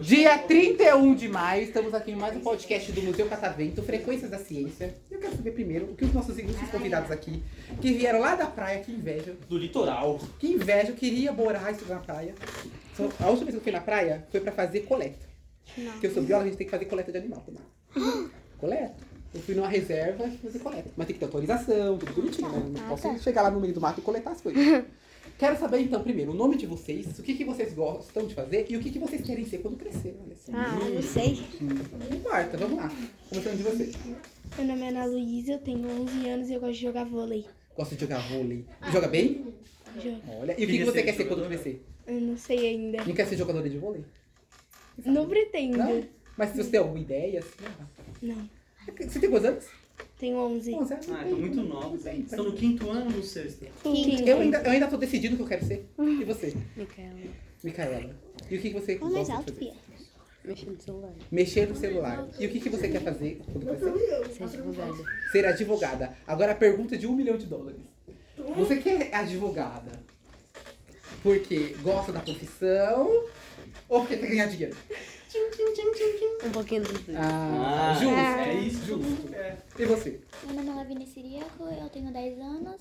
Dia 31 de maio, estamos aqui em mais um podcast do Museu Catavento, Frequências da Ciência. Eu quero saber primeiro o que os nossos ilustres convidados aqui, que vieram lá da praia, que inveja, Do litoral. que inveja, eu queria morar e estudar na praia. A última vez que eu fui na praia foi pra fazer coleta. Porque eu sou bióloga, a gente tem que fazer coleta de animal também. coleta. Eu fui numa reserva e fazer coleta. Mas tem que ter autorização, tudo bonitinho, né? Não posso chegar lá no meio do mato e coletar as coisas. Quero saber então, primeiro, o nome de vocês, o que, que vocês gostam de fazer e o que, que vocês querem ser quando crescer. Ah, não sei. Marta, vamos lá. Começando de você. Meu nome é Ana Luísa, eu tenho 11 anos e eu gosto de jogar vôlei. Gosta de jogar vôlei. Joga bem? Jogo. Olha. E o que, que você ser quer ser quando crescer? Eu não sei ainda. Não quer ser jogadora de vôlei? Não pretendo. Não? Mas se você tem alguma ideia, assim, ah, Não. Você tem quantos anos? Tenho 11. Bom, você- Ah, tô muito nova. Estão no quinto ano ou no sexto? Eu ainda, eu ainda tô decidindo o que eu quero ser. E você? Micaela. Micaela. E o que, que você Fala mais gosta alto, de fazer? Mexendo no celular. Mexer no celular. E o que, que você quer fazer quando crescer? Ser advogada. Ser advogada. Agora a pergunta de um milhão de dólares. Você quer advogada porque gosta da profissão ou porque quer ganhar dinheiro? Um pouquinho dos dois. Ah, Ah, justo. é isso. Justo. É. E você? Meu nome é Lavínia Siriaco, eu tenho 10 anos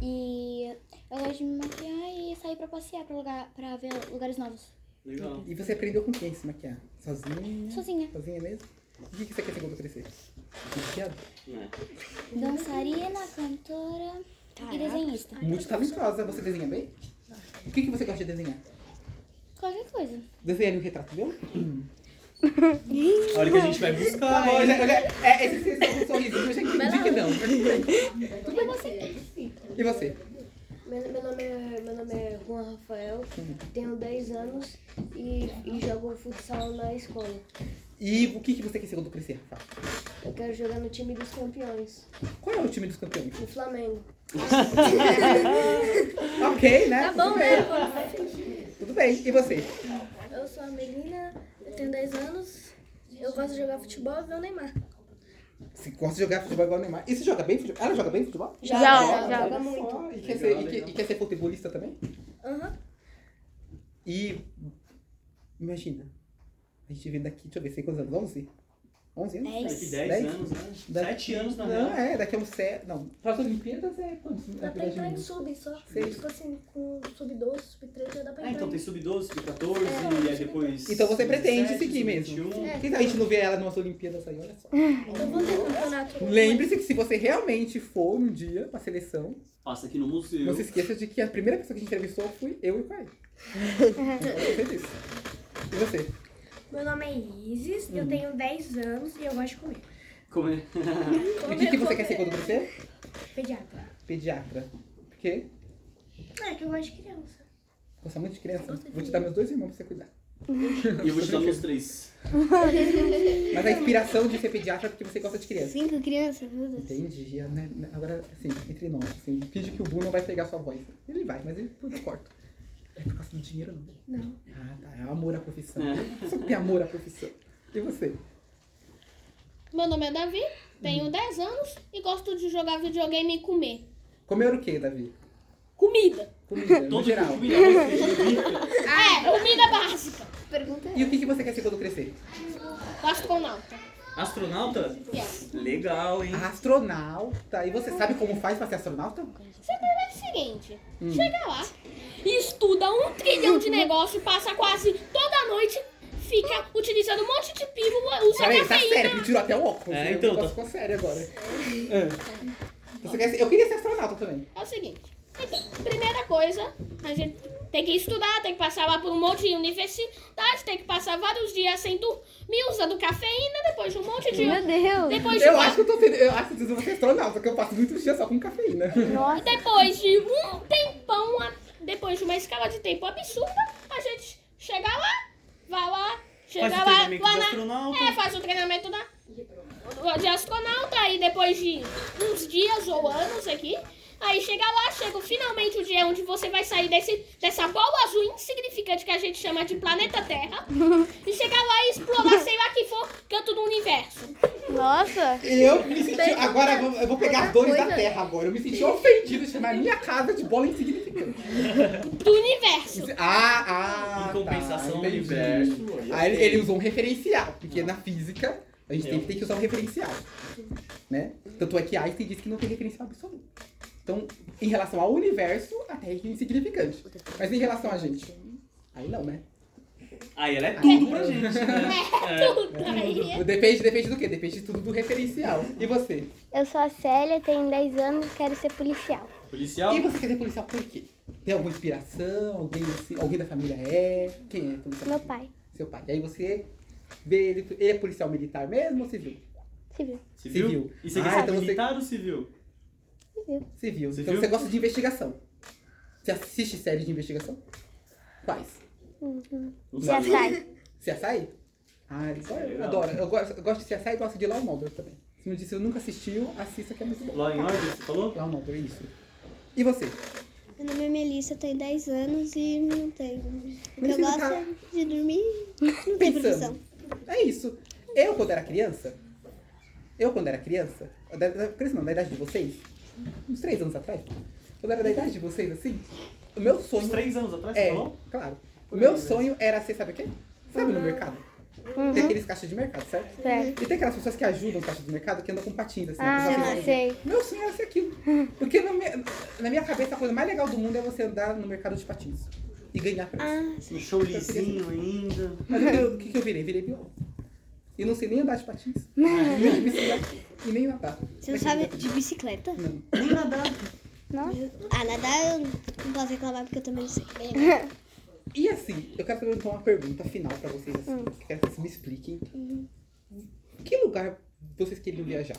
e eu gosto de me maquiar e sair pra passear pra, lugar, pra ver lugares novos. Legal. E você aprendeu com quem se maquiar? Sozinha? Sozinha. Sozinha mesmo? O que, que você quer ser quando crescer? Maquiado? É. Dançarina, cantora e desenhista. Muito talentosa. Você desenha bem? O que, que você gosta de desenhar? Qualquer coisa. Desenhar um retrato meu? A hora que a gente vai buscar. Olha, olha, é, esse esse- esse sorrisinho eu já entendi que não. E você? E você? Meu, meu nome é, meu nome é Juan Rafael, tenho 10 anos e, e jogo futsal na escola. E o que, que você quer ser quando crescer, Rafa? Eu quero jogar no time dos campeões, Qual é o time dos campeões? no Flamengo. Ok, né? Tá bom, Tudo né? Bem. E você? Eu sou a Melina, eu tenho 10 anos, eu gosto de jogar futebol e ver o Neymar. Você gosta de jogar futebol igual o Neymar? E você joga bem futebol? Ela joga bem futebol? Joga, Joga, joga muito. só. E quer, Legal, ser, e, legal. quer, e quer ser futebolista também? Aham. E imagina, a gente vem daqui, deixa eu ver, sei quantos anos? 11? 11 anos? Daqui 10 Dez? anos, né? Da- 7 anos na Não, real. é, daqui a uns 7. Não, para as Olimpíadas é quantos? Dá É, pra entrar em sub só. Sei. Tipo assim, com sub-12, sub-13 já dá pra Ah, entrar então em tem sub-12, sub-14 É, e aí depois. Então você pretende 17, seguir mesmo. sub-21. Por que a gente não vê ela nas Olimpíadas aí? Olha só. Então vamos ter campeonato. Lembre-se que se você realmente for um dia pra seleção, Passa aqui no museu. não se esqueça de que a primeira pessoa que a gente entrevistou fui eu e o Caio. Disso. E você? Meu nome é Isis, eu tenho 10 anos e eu gosto de comer. Comer. E o que, que você quer ser quando crescer? Pediatra. Pediatra. Por quê? É que eu gosto de criança. Gosta muito de criança? Vou te dar meus dois irmãos pra você cuidar. E eu vou te dar meus três. Mas a inspiração de ser pediatra é porque você gosta de criança. Cinco crianças, meu Deus. Entendi. né? Agora, assim, entre nós, assim, finge que o Bu não vai pegar sua voz. Ele vai, mas ele corta. É por causa do dinheiro, não? Não. Ah, tá. É amor à profissão. É. Só tem amor à profissão. E você? Meu nome é Davi, tenho 10 anos e gosto de jogar videogame e comer. Comer o que, Davi? Comida. Comida, no Todo geral. comida, feijão, bife. É, comida básica. E o que, que você quer ser quando crescer? Astronauta. Astronauta? Yes. Legal, hein? Astronauta. E você sabe como faz pra ser astronauta? Você é o seguinte, chega lá, estuda um trilhão de negócio, passa quase toda a noite, fica utilizando um monte de pílula, usa Peraí, tá cafeína. sério, me tirou até o óculos. É, né? então, O negócio ficou sério agora. É. Você quer ser... Eu queria ser astronauta também. É o seguinte, então, primeira coisa, a gente tem que estudar, tem que passar lá por um monte de universidade, tem que passar vários dias sem dormir, usando cafeína, depois de um monte de... Meu Deus. Depois de Eu uma- acho que eu tô sendo... Eu acho que eu vou ser astronauta, porque eu passo muitos dias só com cafeína. Depois de um tempão, a- depois de uma escala de tempo absurda, a gente chega lá, vai lá, chega Faz o lá, treinamento lá na, astronauta. É, faz o treinamento da, de astronauta, aí depois de uns dias ou anos aqui, aí chega lá, chega finalmente o dia onde você vai sair desse, dessa bola azul insignificante que a gente chama de planeta Terra, e chegar lá e explorar, sei lá que for, canto do Nossa! Eu me senti. Agora eu vou, eu vou pegar as dores da terra agora. Eu me senti ofendido de chamar minha casa de bola insignificante. Do universo. Ah, ah. Em compensação, tá, o entendi. universo. Aí ele, ele usou um referencial, porque na física a gente tem, tem que usar um referencial. Né? Tanto é que Einstein disse que não tem referencial absoluto. Então, em relação ao universo, a Terra é insignificante. Mas em relação a gente, aí não, né? Aí ela é tudo pra gente, né? É. Depende, depende do quê? Depende de tudo do referencial. E você? Eu sou a Célia, tenho 10 anos e quero ser policial. Policial? E você quer ser policial por quê? Tem alguma inspiração? Alguém, assim- alguém da família é? Quem é policial? Meu pai. Seu pai. E aí você vê ele. Ele é policial militar mesmo ou civil? Civil. Civil? Civil. E você quer Ah, ser então você- militar ou civil? Civil. Então Civil? você gosta de investigação. Você assiste séries de investigação? Quais? Uhum. Não Já sabe. sai. CSI? Ah, isso eu adoro. Eu gosto, eu gosto de CSI e gosto de Law and Order também. Se me disse eu nunca assistiu, assista que é muito bom. Law and Order, você falou? Law and Order, isso. E você? Meu nome é Melissa, tenho 10 anos e não tenho. Eu gosto tá- é de dormir não tem profissão. Pensando. É isso. Eu, quando era criança, eu, quando era criança, da, da, criança não, da idade de vocês, uns três anos atrás, quando era da idade de vocês, assim, o meu sonho... Uns três anos atrás, você É, falou? claro. O meu sonho era ser, sabe o quê? Sabe no mercado? Tem aqueles caixas de mercado, certo? Certo. E tem aquelas pessoas que ajudam os caixas de mercado que andam com patins, assim. Ah, pessoal que- sei. Meu sonho era ser aquilo. Porque na minha, na minha cabeça a coisa mais legal do mundo é você andar no mercado de patins. E ganhar preço. Ah, Um show lisinho ainda. Mas eu- o que, que eu virei? Virei biólogo. E não sei nem andar de patins. nem de bicicleta. E nem nadar. você não sabe de bicicleta? Não. Nem nadar. Não? Ah, nadar eu não posso reclamar porque eu também não sei. E assim, eu quero perguntar uma pergunta final pra vocês. Assim, Hum. que vocês me expliquem. Que lugar vocês queriam viajar?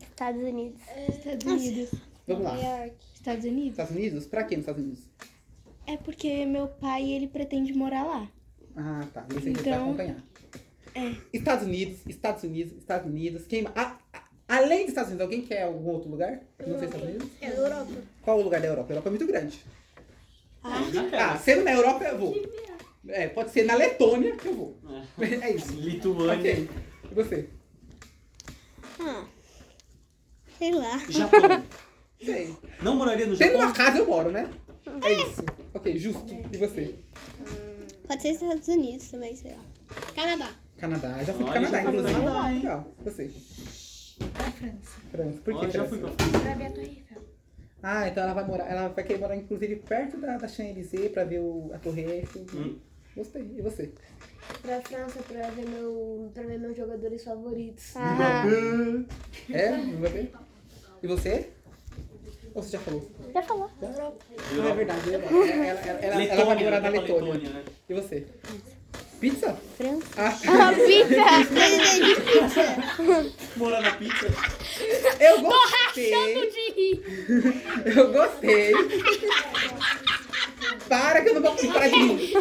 Estados Unidos. Estados Unidos. Vamos lá. Estados Unidos? Estados Unidos? Pra quê nos Estados Unidos? É porque meu pai, ele pretende morar lá. Ah, tá. Você então... vai Então, acompanhar. é. Estados Unidos, Estados Unidos, Estados Unidos. Quem... a- a- além dos Estados Unidos, alguém quer algum outro lugar? Não sei Estados Unidos? É Europa. Qual o lugar da Europa? A Europa é muito grande. Ah, Ah, sendo na Europa, eu vou. É, pode ser na Letônia que eu vou. É isso. Lituânia. Ok. E você? Ah, sei lá. Japão. Sei. Não moraria no Tendo Japão? uma casa eu moro, né? É isso. Ok, justo. E você? Pode ser Estados Unidos também, sei lá. Canadá. Canadá. Já fui pro Canadá, inclusive. Canadá, hein? Legal. Você? Pra França. França. Por que Ó, já França? fui pra França. Pra ver a Torre. Ah, então ela vai morar. Ela vai querer morar, inclusive, perto da, da Champs-Élysées pra ver o, a Torre Eiffel. Hum. Gostei. E você? Pra França pra ver, meu, pra ver meus jogadores favoritos. Ah, É? Não vai ver? E você? Ou você já falou? já falou. Já? Não, é verdade. Ela, ela, ela, ela, ela vai morar na pra Letônia. né? E você? Pizza? França. Ah, Ah, pizza! Morar na pizza. eu gostei. De rir. Eu gostei. Para que eu não vou parar de rir.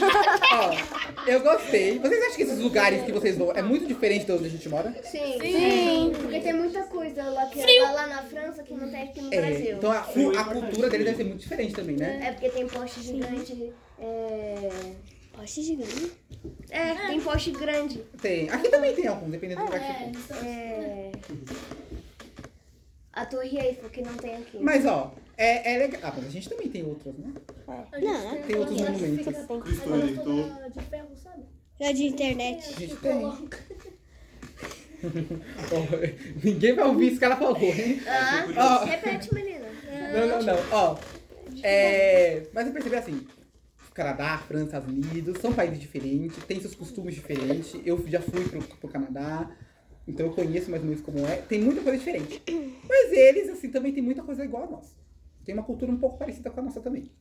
Ó, eu gostei. Vocês acham que esses lugares que vocês vão é muito diferente de onde a gente mora? Sim. Sim. Porque tem muita coisa lá, que, lá, lá na França que não tem aqui no É, Brasil. então a, a cultura dele deve ser muito diferente também, né? É porque tem poste gigante. É, Poste gigante. é tem poste grande. Tem. Aqui também tem alguns, dependendo do lugar que for. É, a Torre Eiffel, que não tem aqui. Mas ó, é, é legal. Ah, mas a gente também tem outras, né? Não, Tem outros monumentos. Cristo Redentor. de ferro, sabe? já de internet. A gente tem. Ó, ninguém vai ouvir isso que ela falou, hein? Ah, Ó. repete, menina. Não, não, não. Ó, é, mas eu percebi assim, Canadá, França, Estados Unidos, são países diferentes, têm seus costumes diferentes. Eu já fui pro, pro Canadá, então eu conheço mais ou menos como é. Tem muita coisa diferente. Mas eles, assim, também tem muita coisa igual a nós. Tem uma cultura um pouco parecida com a nossa também.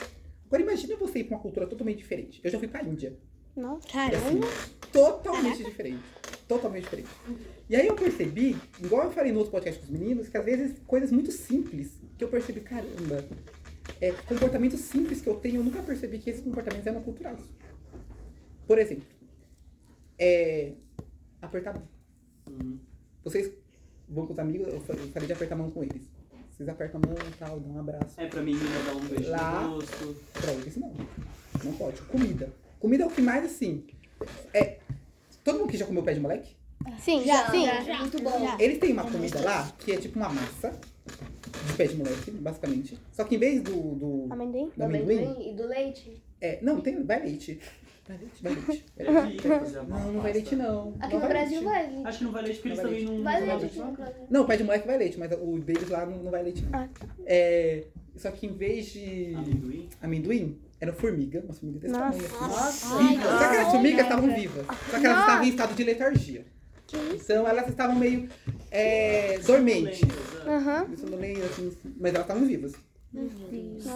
Agora imagina você ir pra uma cultura totalmente diferente. Eu já fui pra Índia. Nossa, E, caramba. assim, totalmente diferente. Totalmente diferente. E aí eu percebi, igual eu falei no outro podcast com os meninos, que às vezes coisas muito simples que eu percebi, caramba, é, comportamentos simples que eu tenho, eu nunca percebi que esses comportamentos eram culturais. Por exemplo, é, apertar a mão. Uhum. Vocês vão com os amigos, eu fa- eu falei de apertar a mão com eles. Vocês apertam a mão e tal, dão um abraço. É pra menina dar um beijo Lá. no rosto. Pra eles não. Não pode. Comida. Comida é o que mais assim. É. Todo mundo que já comeu pé de moleque? Sim, Já, sim. já. Muito bom. Eles têm uma comida lá que é tipo uma massa de pé de moleque, basicamente. Só que em vez do, do, Amendoim? do amendoim, amendoim e do leite. é, não, tem, vai leite. Leite, leite. A Não, não leite não. Aqui não no vai Brasil leite. vai. Acho que não vai leite porque eles também não. Vai não leite. não. Pé de moleque vai leite, mas o deles lá não, não vai leite não. Ah, É, só que em vez de Amendoim? amendoim, era formiga, uma formiga desse Nossa. tamanho assim. Nossa. Ai, Só que as formigas estavam vivas. Só que elas Nossa. estavam em estado de letargia. Então elas estavam meio é, dormentes. Aham. Assim, mas elas estavam vivas.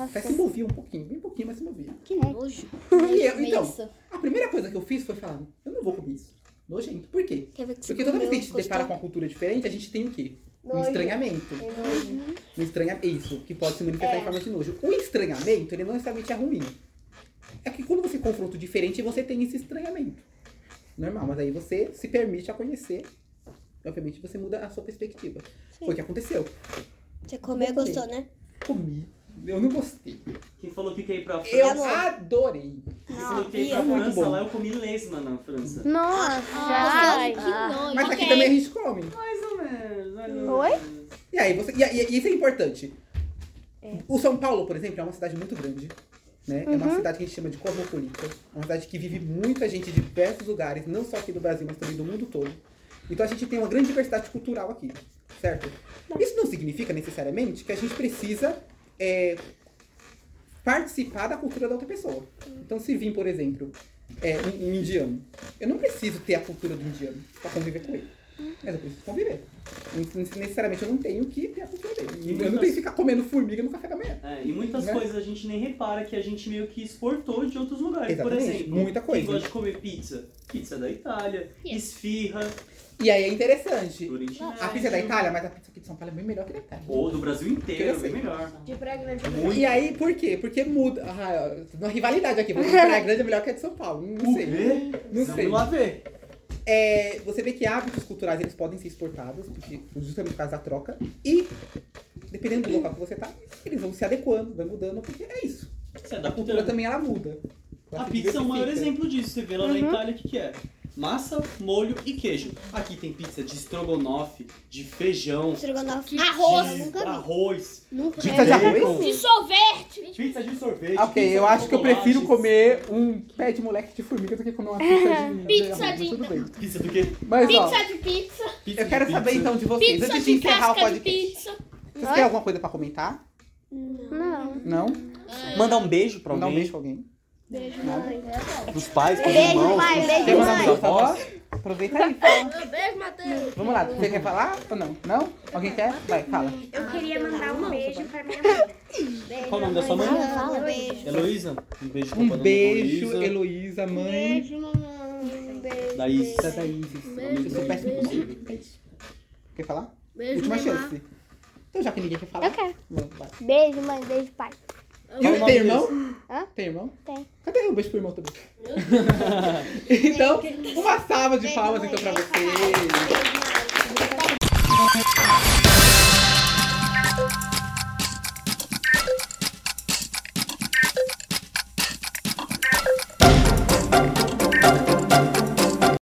Até se moviam um pouquinho, bem pouquinho, mas se moviam. Que nojo. E eu, então, a primeira coisa que eu fiz foi falar, eu não vou comer isso. Nojento. Por quê? Porque toda vez que a gente se depara com uma cultura diferente, a gente tem o quê? Um Nojo. estranhamento. É nojo. Um estranhamento. Isso, que pode se manifestar É. em forma de nojo. O estranhamento, ele não necessariamente é ruim. É que quando você confronta o diferente, você tem esse estranhamento. Normal, mas aí você se permite a conhecer. Obviamente você muda a sua perspectiva. Foi o que aconteceu. Você comeu e gostou, né? Comi. Eu não gostei. Quem falou que quer ir pra Eu França? adorei. Quem falou que quer ir pra é muito França? bom. Lá eu comi lesma na França. Nossa. Ai, que nojo. Mas aqui também a gente come. Mais ou menos. mais ou Oi? E aí, você, e, e- e isso é importante. O São Paulo, por exemplo, é uma cidade muito grande. Né? É uma cidade que a gente chama de cosmopolita. É uma cidade que vive muita gente de diversos lugares, não só aqui do Brasil, mas também do mundo todo. Então a gente tem uma grande diversidade cultural aqui, certo? Isso não significa necessariamente que a gente precisa é, participar da cultura da outra pessoa. Então se vir, por exemplo, é, um, um indiano, eu não preciso ter a cultura do indiano para conviver com ele. Mas eu preciso conviver. Necessariamente eu não tenho que ter a cultura dele. E Eu não muitas- tenho que ficar comendo formiga no café da manhã. É, e muitas Né? coisas a gente nem repara que a gente meio que exportou de outros lugares. Por Exatamente, exemplo, muita coisa. quem gosta de comer pizza? Pizza da Itália, esfirra, E aí é interessante. A pizza é da Itália, mas a pizza aqui de São Paulo é bem melhor que a da Itália. Ou do Brasil inteiro, Eu bem melhor. De Praia Grande. E aí, por quê? Porque muda. Ah, uma rivalidade aqui. Porque Praia Grande é melhor que a de São Paulo. Não O sei. quê? Não Vamos sei. lá ver. É, você vê que hábitos culturais eles podem ser exportados, porque justamente por causa da troca. E, dependendo do local que você tá, eles vão se adequando, vai mudando, porque é isso. A cultura também ela muda. Ela A pizza é o maior exemplo disso. Você vê lá na Itália o que, que é? Massa, molho e queijo. Aqui tem pizza de estrogonofe, de feijão, Estrogonofe. Arroz. de Nunca vi. arroz, Nunca Pizza de arroz? De sorvete. pizza de sorvete. Ok, pizza eu de acho que eu prefiro comer um pé de moleque de formiga do que comer uma pizza de, Pizza de arroz, de- tudo bem. Pizza do quê? Mas ó, Pizza de pizza. Pizza eu quero de saber pizza. então de vocês, Pizza antes de de encerrar o casca de podcast. pizza. Vocês têm alguma coisa pra comentar? Não. Não? Mandar um beijo pra Mandar um alguém. beijo pra alguém? Pros pais, pros Beijo, irmãos, pai, pros beijo, Quer pros mandar um beijo avós. avó? Aproveita aí, fala. Beijo, Matheus. Vamos lá, você quer falar ou não? Não? Alguém quer? Vai, fala. Eu queria mandar um beijo pra minha mãe. Qual o nome da sua mãe? Fala, beijo. Heloísa. Um beijo pra Um beijo, Heloísa. Mãe Um beijo. Da Isis. da Isis. Eu sou péssimo com você. Quer falar? Última chance. Então, já que ninguém quer falar. Eu quero. Beijo, mãe. Beijo, pai. E o o- nome tem irmão? Hã? Tem irmão? Tem. Cadê um beijo pro irmão também? então, uma salva de palmas então pra vocês.